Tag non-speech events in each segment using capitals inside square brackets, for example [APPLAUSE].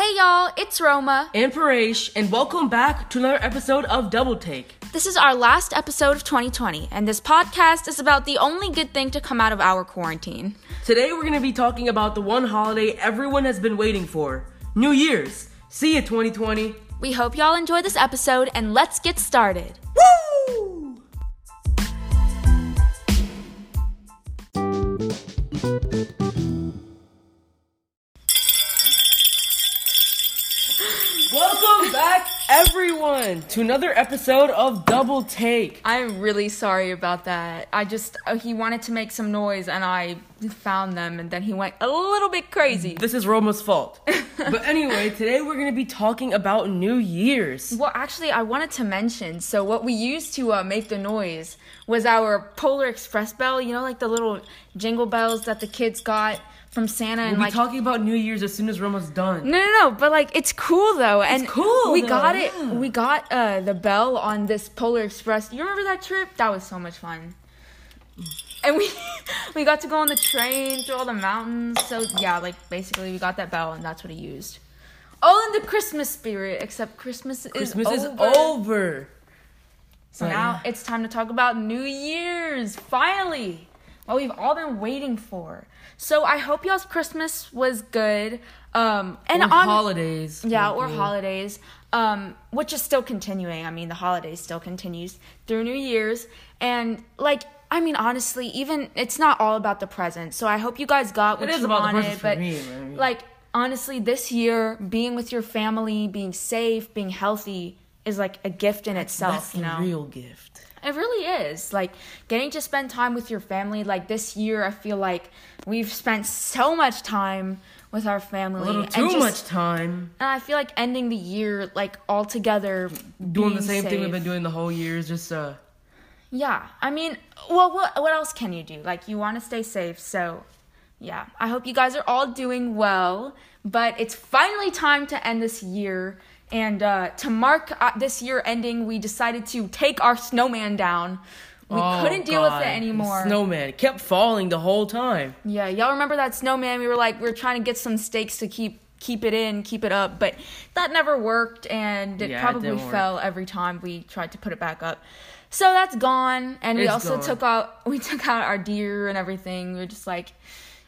Hey y'all, it's Roma. and Paresh, and welcome back to another episode of Double Take. This is our last episode of 2020, and this podcast is about the only good thing to come out of our quarantine. Today we're going to be talking about the one holiday everyone has been waiting for New Year's. See you, 2020. We hope y'all enjoy this episode, and let's get started. Woo! Everyone, to another episode of Double Take. I'm really sorry about that. I just, uh, he wanted to make some noise, and I found them, and then he went a little bit crazy. This is Roma's fault. [LAUGHS] but anyway, today we're going to be talking about New Year's. Well, actually, I wanted to mention. So, what we used to uh, make the noise was our Polar Express bell. You know, like the little jingle bells that the kids got from Santa, and We'll like be talking about New Year's as soon as Roma's done. No, no, no. But like, it's cool though, and cool, We though, got it. yeah. We got uh, the bell on this Polar Express. You remember that trip? That was so much fun. And we [LAUGHS] we got to go on the train through all the mountains. So yeah, like basically, we got that bell, and that's what he used. All in the Christmas spirit, except Christmas is Christmas is over. over. So now it's time to talk about New Year's. Finally, what we've all been waiting for. So I hope y'all's Christmas was good. Um, and on holidays. yeah, or holidays, um, which is still continuing. I mean, the holidays still continues through New Year's, and like, I mean, honestly, even it's not all about the presents. So I hope you guys got what It is you about the wanted, presents for but me, man. like, honestly, this year, being with your family, being safe, being healthy is like a gift in itself. That's you know, real gift. it really is. Like getting to spend time with your family. Like this year, I feel like we've spent so much time with our family. A little too just- much time And I feel like ending the year like all together doing the same thing we've been doing the whole year. Is just uh, Yeah, I mean, well, what what else can you do? Like you want to stay safe, so yeah. I hope you guys are all doing well. But it's finally time to end this year. And uh, to mark uh, this year ending, we decided to take our snowman down. We oh, couldn't deal God, with it anymore. Snowman it kept falling the whole time. Yeah, y'all remember that snowman? We were like, we were trying to get some stakes to keep keep it in, keep it up, but that never worked, and it Yeah, probably work. fell every time we tried to put it back up. So that's gone, and we It's also gone. took out [LAUGHS] we took out our deer and everything. We are just like,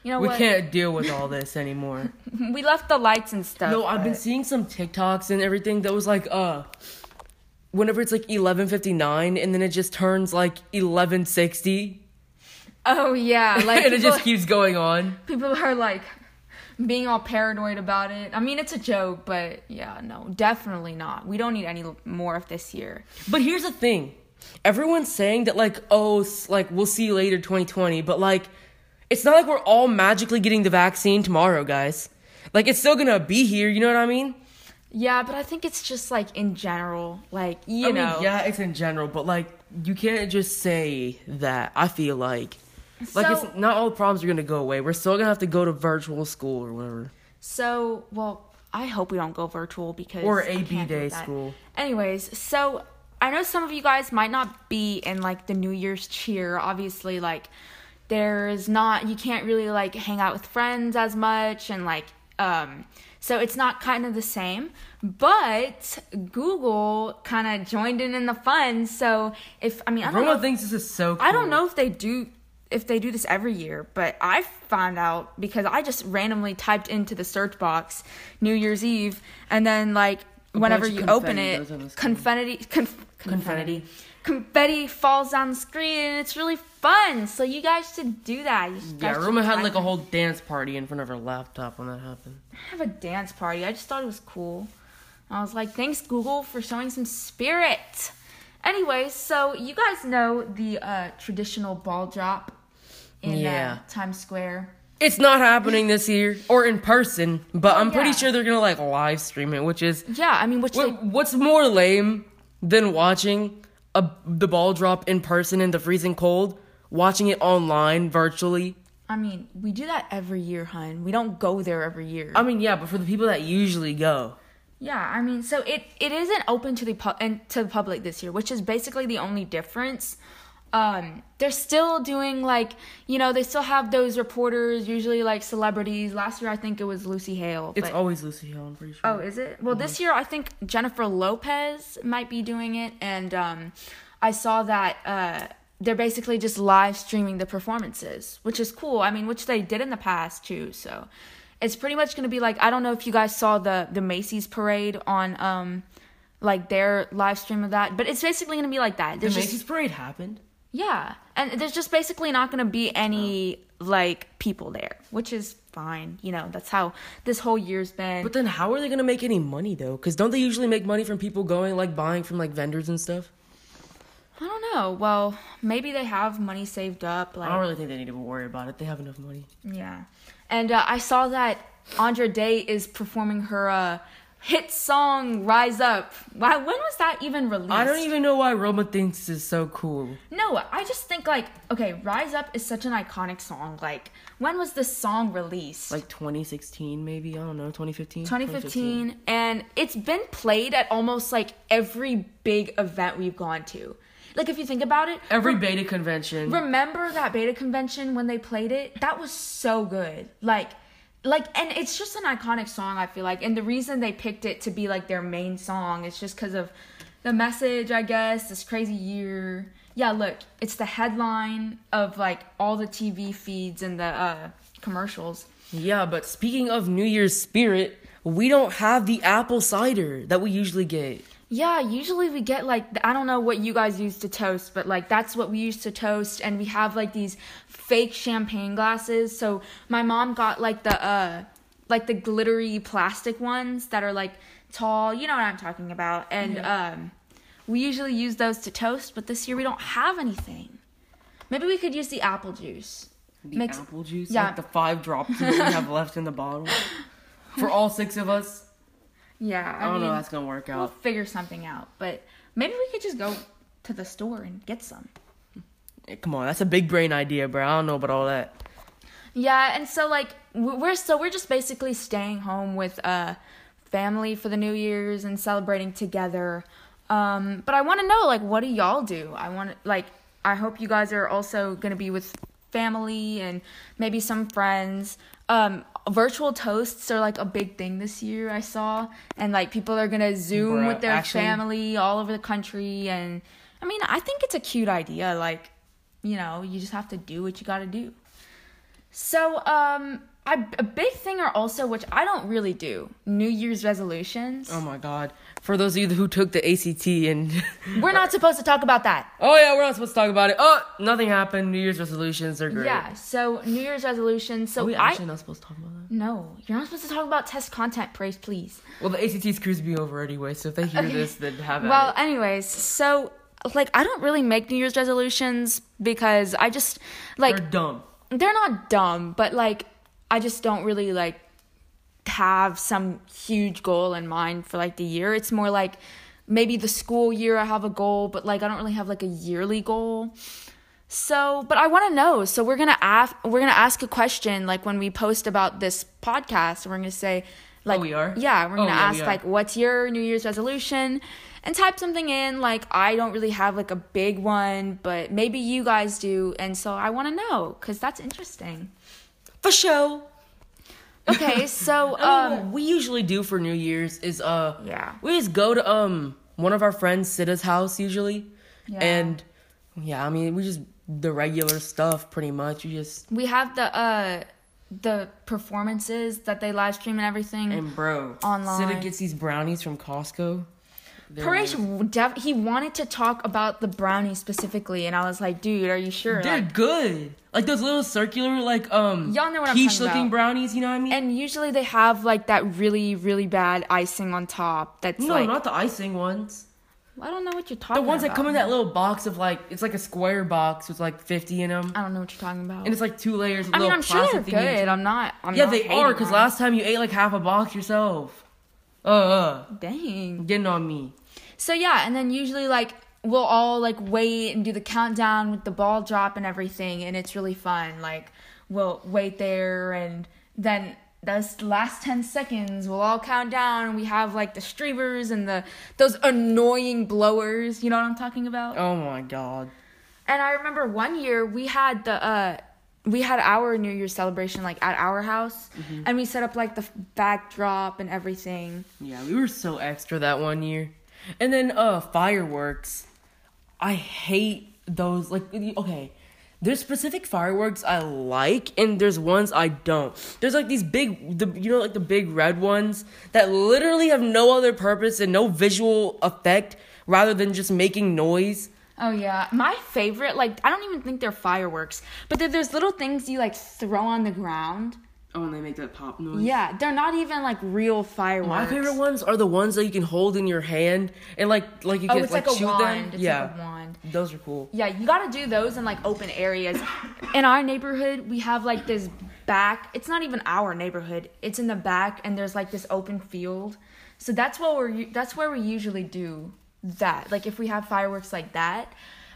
you know We what? can't deal with all this anymore. [LAUGHS] We left the lights and stuff. no, I've been seeing some TikToks and everything that was like uh. Whenever it's like eleven fifty nine and then it just turns like 11:60. Oh yeah, [LAUGHS] like and it just keeps going on. people are like being all paranoid about it. I mean, it's a joke, but yeah, no, definitely not. We don't need any more of this year. But here's the thing. Everyone's saying that like oh like we'll see you later 2020, but like it's not like we're all magically getting the vaccine tomorrow, guys. Like it's still to be here, you know what I mean? Yeah, but I think it's just like in general, like you I mean, know. yeah, it's in general, but like you can't just say that. I feel like like it's not all problems are to go away. We're still to have to go to virtual school or whatever. So, well, I hope we don't go virtual because Or AB day school. Anyways, so I know some of you guys might not be in like the New Year's cheer. Obviously, like there's not you can't really like hang out with friends as much and like um so it's not kind of the same. But Google kind of joined in in the fun. So if I mean I don't Roma know thinks this is so cool. I don't know if they do if they do this every year, but I found out because I just randomly typed into the search box New Year's Eve and then like whenever you open it, goes on the screen. confetti conf- confetti confetti falls down the screen and it's really fun. So you guys should do that. Yeah, Roma had like a whole dance party in front of her laptop when that happened. I have a dance party. I just thought it was cool. I was like, thanks Google for showing some spirit. Anyways, so you guys know the uh, traditional ball drop in Yeah. uh, Times Square. It's not happening this year or in person, but I'm pretty sure they're gonna like live stream it, which is Yeah, I mean, which they, what's more lame than watching a the ball drop in person in the freezing cold, watching it online virtually. I mean, we do that every year, hun. We don't go there every year. I mean, yeah, but for the people that usually go, yeah, I mean, so it, it isn't open to the pu- and to the public this year, which is basically the only difference. Um they're still doing like you know they still have those reporters usually like celebrities last year i think it was lucy hale It's always Lucy Hale, I'm pretty sure. Oh, is it? Well, this year I think Jennifer Lopez might be doing it, and um, I saw that uh, they're basically just live streaming the performances, which is cool. I mean, which they did in the past too. So it's pretty much gonna be like I don't know if you guys saw the the Macy's parade on um, like their live stream of that, but it's basically gonna be like that. the There's just Macy's parade happened. Yeah, and there's just basically not going to be any like people there, which is fine. You know, that's how this whole year's been. But then how are they gonna make any money though? Because don't they usually make money from people going like buying from like vendors and stuff? I don't know. Well, maybe they have money saved up. Like, I don't really think they need to worry about it. They have enough money. yeah. And uh, I saw that Andra Day is performing her uh, hit song "Rise Up." Why? When was that even released? I don't even know why Roma thinks this is so cool. No, I just think like, okay, "Rise Up" is such an iconic song. Like, when was this song released? Like 2016, maybe I don't know, 2015. 2015 and it's been played at almost like every big event we've gone to like if you think about it Every rem- beta convention. remember that beta convention when they played it that was so good like like and it's just an iconic song i feel like and the reason they picked it to be like their main song is just because of the message i guess this crazy year yeah look it's the headline of like all the tv feeds and the uh commercials Yeah, but speaking of New Year's spirit, we don't have the apple cider that we usually get. Yeah, usually we get like I don't know what you guys use to toast, but like that's what we used to toast and we have like these fake champagne glasses. So my mom got like the uh like the glittery plastic ones that are like tall, you know what I'm talking about. And um we usually use those to toast, but this year we don't have anything. Maybe we could use the apple juice. The Mix- apple juice, yeah. like the five drops that we have left in the bottle. [LAUGHS] For all six of us, Yeah, I I, don't mean, know. That's gonna work out. we'll figure something out. But maybe we could just go to the store and get some. Eh, Come on, that's a big brain idea, bro. I don't know about all that. Yeah, and so like we're so we're just basically staying home with uh family for the New Year's and celebrating together. Um but I want to know like what do y'all do? I want like I hope you guys are also to be with family and maybe some friends. Um virtual toasts are like a big thing this year I saw and like people are going to zoom Bruh, with their actually- family all over the country and I mean, I think it's a cute idea like you know, you just have to do what you got to do. So, um, I, a big thing are also, which I don't really do, New Year's resolutions. Oh my god! For those of you who took the ACT and [LAUGHS] We're not supposed to talk about that. oh yeah, we're not supposed to talk about it. Oh, nothing happened. New Year's resolutions are great. Yeah, so New Year's resolutions. So Are we I actually not supposed to talk about that? no, you're not supposed to talk about test content praise, please. Well, the ACT's cruise be over anyway, so if they hear this, then have at Well, it. anyways, so like I don't really make New Year's resolutions because I just like They're dumb. they're not dumb, but like I just don't really like have some huge goal in mind for like the year. It's more like maybe the school year I have a goal, but like I don't really have like a yearly goal. So, but I want to know. So we're gonna ask we're gonna ask a question like when we post about this podcast. We're gonna say oh, like we are? yeah we're Oh, gonna yeah, ask like what's your New Year's resolution and type something in. Like I don't really have like a big one, but maybe you guys do, and so I want to know because that's interesting. For show. Okay, so [LAUGHS] um, we usually do for New Year's is uh Yeah. we just go to um one of our friends Sitta's house usually, Yeah. and yeah, I mean we just the regular stuff pretty much. We just we have the uh the performances that they live stream and everything. and bro, Online. Sitta gets these brownies from Costco. They're Paresh, def- he wanted to talk about the brownies specifically, and I was like, dude, are you sure? They're Like- good. Like those little circular, like um, Y'all know what I'm quiche talking looking about. brownies. You know what I mean? and usually they have like that really, really bad icing on top. That's no, like not the icing ones. I don't know what you're talking about. The ones that come in that little box of like it's like a square box with like fifty in them, I don't know what you're talking about. and it's like two layers. Of I mean, I'm sure they're good. I'm not. I'm Yeah, not they are. Because last time you ate like half a box yourself. Uh, uh. Dang. getting on me. So yeah, and then usually like we'll all like wait and do the countdown with the ball drop and everything, and it's really fun. Like we'll wait there, and then those last ten seconds we'll all count down, and we have like the streamers and the those annoying blowers. You know what I'm talking about? Oh my god. And I remember one year we had the uh we had our New Year's celebration like at our house Mm-hmm. and we set up like the f- backdrop and everything. Yeah, we were so extra that one year. And then uh fireworks. I hate those like okay. There's specific fireworks I like and there's ones I don't. There's like these big the you know like the big red ones that literally have no other purpose and no visual effect rather than just making noise. Oh yeah, my favorite like I don't even think they're fireworks, but there's little things you like throw on the ground. Oh, and they make that pop noise. Yeah, they're not even like real fireworks. My favorite ones are the ones that you can hold in your hand and like like you Oh, can it's like, like, a shoot wand. them. It's yeah, like a wand. those are cool. Yeah, you gotta do those in like open areas. In our neighborhood, we have like this back. It's not even our neighborhood. It's in the back, and there's like this open field. So that's what we're. That's where we usually do that. Like if we have fireworks like that.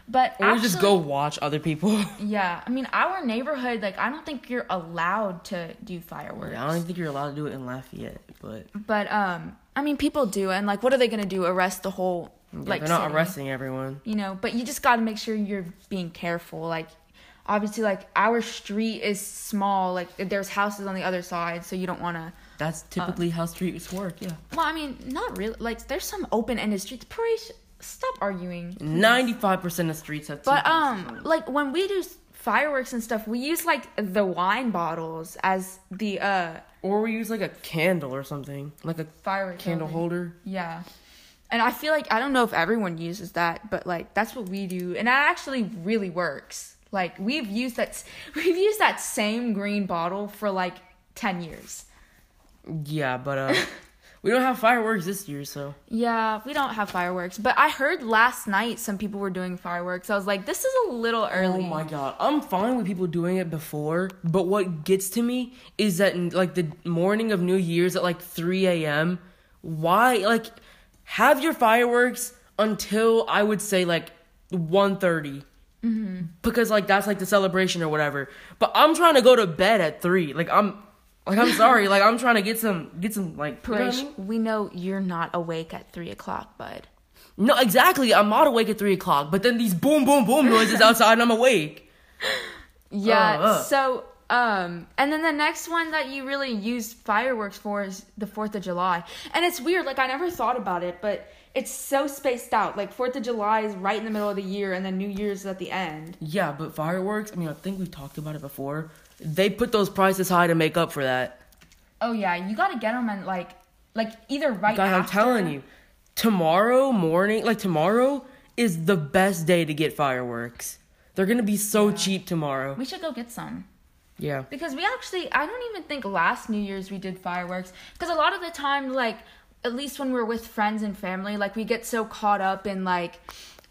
But Or actually, just go watch other people. [LAUGHS] Yeah, I mean our neighborhood. Like I don't think you're allowed to do fireworks. I don't even think you're allowed to do it in Lafayette, but But um, I mean people do, and like what are they gonna do? Arrest the whole yeah, like they're not city? arresting everyone. you know but you just got to make sure you're being careful like obviously like our street is small like there's houses on the other side so you don't want to That's typically how streets work. Yeah, well i mean not really like there's some open-ended streets Paresh, stop arguing. Ninety-five percent of streets have. but um like when we do fireworks and stuff we use like the wine bottles as the uh or we use like a candle or something, like a firework candle holder. yeah. And i feel like i don't know if everyone uses that but like that's what we do. And that actually really works. Like we've used that [LAUGHS] we've used that same green bottle for like 10 years. Yeah, but uh, [LAUGHS] we don't have fireworks this year, so yeah we don't have fireworks but i heard last night some people were doing fireworks i was like this is a little early Oh my god, I'm fine with people doing it before, but what gets to me is that like the morning of New Year's at like 3 a.m. Why like have your fireworks until I would say like 1:30 Mm-hmm. because like that's like the celebration or whatever. But I'm trying to go to bed at three. Like I'm like I'm sorry. like I'm trying to get some get some like you know I mean? we know you're not awake at 3 o'clock bud No, exactly. I'm not awake at three o'clock, but then these boom boom boom noises outside and I'm awake. [LAUGHS] Yeah. Uh, uh. So, um, and then the next one that you really use fireworks for is the Fourth of July, and it's weird. Like I never thought about it, but it's so spaced out. Like Fourth of July is right in the middle of the year, and then New Year's is at the end. Yeah, but fireworks, I mean, I think we've talked about it before. They put those prices high to make up for that. Oh yeah, you gotta get them and like, like either right. Guys, I'm telling you, tomorrow morning, like tomorrow is the best day to get fireworks. They're gonna be so cheap tomorrow. we should go get some. Yeah. Because we actually, I don't even think last New Year's we did fireworks. Because a lot of the time, like, at least when we're with friends and family, like, we get so caught up in, like,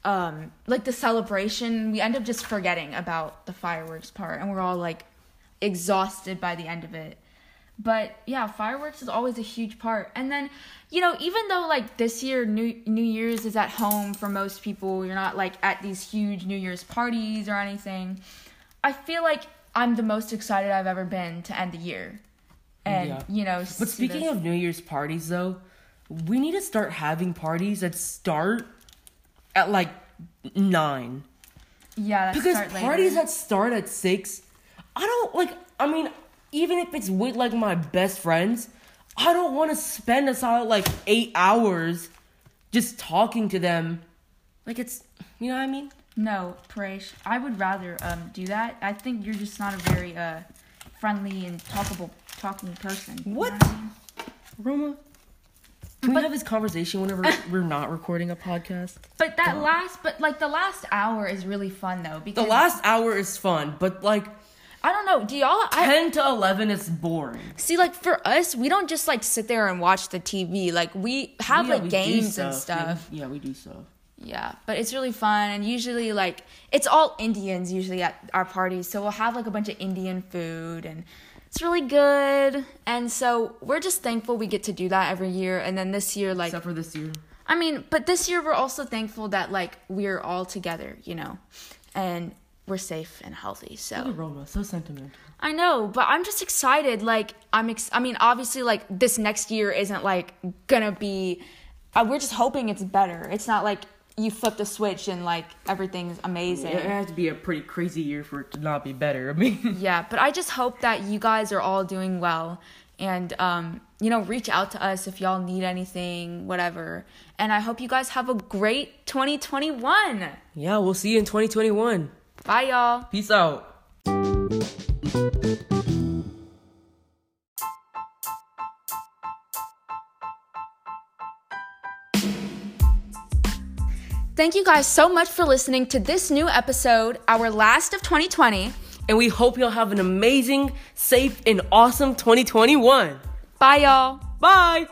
um, like the celebration, we end up just forgetting about the fireworks part. And we're all, like, exhausted by the end of it. But yeah, fireworks is always a huge part. And then, you know, even though like this year New New Year's is at home for most people, you're not like at these huge New Year's parties or anything. I feel like I'm the most excited I've ever been to end the year. And, Yeah. you know, But speaking of New Year's parties, though, we need to start having parties that start at like nine. yeah, that's Because start later. parties that start at six, I don't like. I mean, even if it's with like my best friends, I don't want to spend a solid like eight hours just talking to them. Like it's, you know what I mean? No, Paresh, I would rather um do that. I think you're just not a very uh friendly and talkable talking person. you know What? I mean? Roma, can we have this conversation whenever [LAUGHS] we're not recording a podcast? But that last, but like the last hour is really fun though Because The last hour is fun, but like I don't know. Do y'all? I, ten to eleven is boring. see, like for us, we don't just like sit there and watch the TV. Like we have Yeah, like we games and stuff. Yeah, we do stuff. Yeah, but it's really fun and usually like it's all Indians usually at our parties. So we'll have like a bunch of Indian food and it's really good. And so we're just thankful we get to do that every year. And then this year, like Except for this year. I mean, but this year we're also thankful that like we're all together, you know, and we're safe and healthy. So Look at Roma, so sentimental. I know, but I'm just excited. Like I'm, ex- I mean, obviously, like this next year isn't like gonna be. Uh, we're just hoping it's better. It's not like you flip the switch and like everything's amazing. It has to be a pretty crazy year for it to not be better. I mean, [LAUGHS] Yeah, but I just hope that you guys are all doing well and um, you know, reach out to us if y'all need anything, whatever. And I hope you guys have a great 2021. yeah, we'll see you in 2021. Bye y'all. Peace out. Thank you guys so much for listening to this new episode, our last of 2020. And we hope you'll have an amazing, safe, and awesome 2021. Bye y'all. Bye.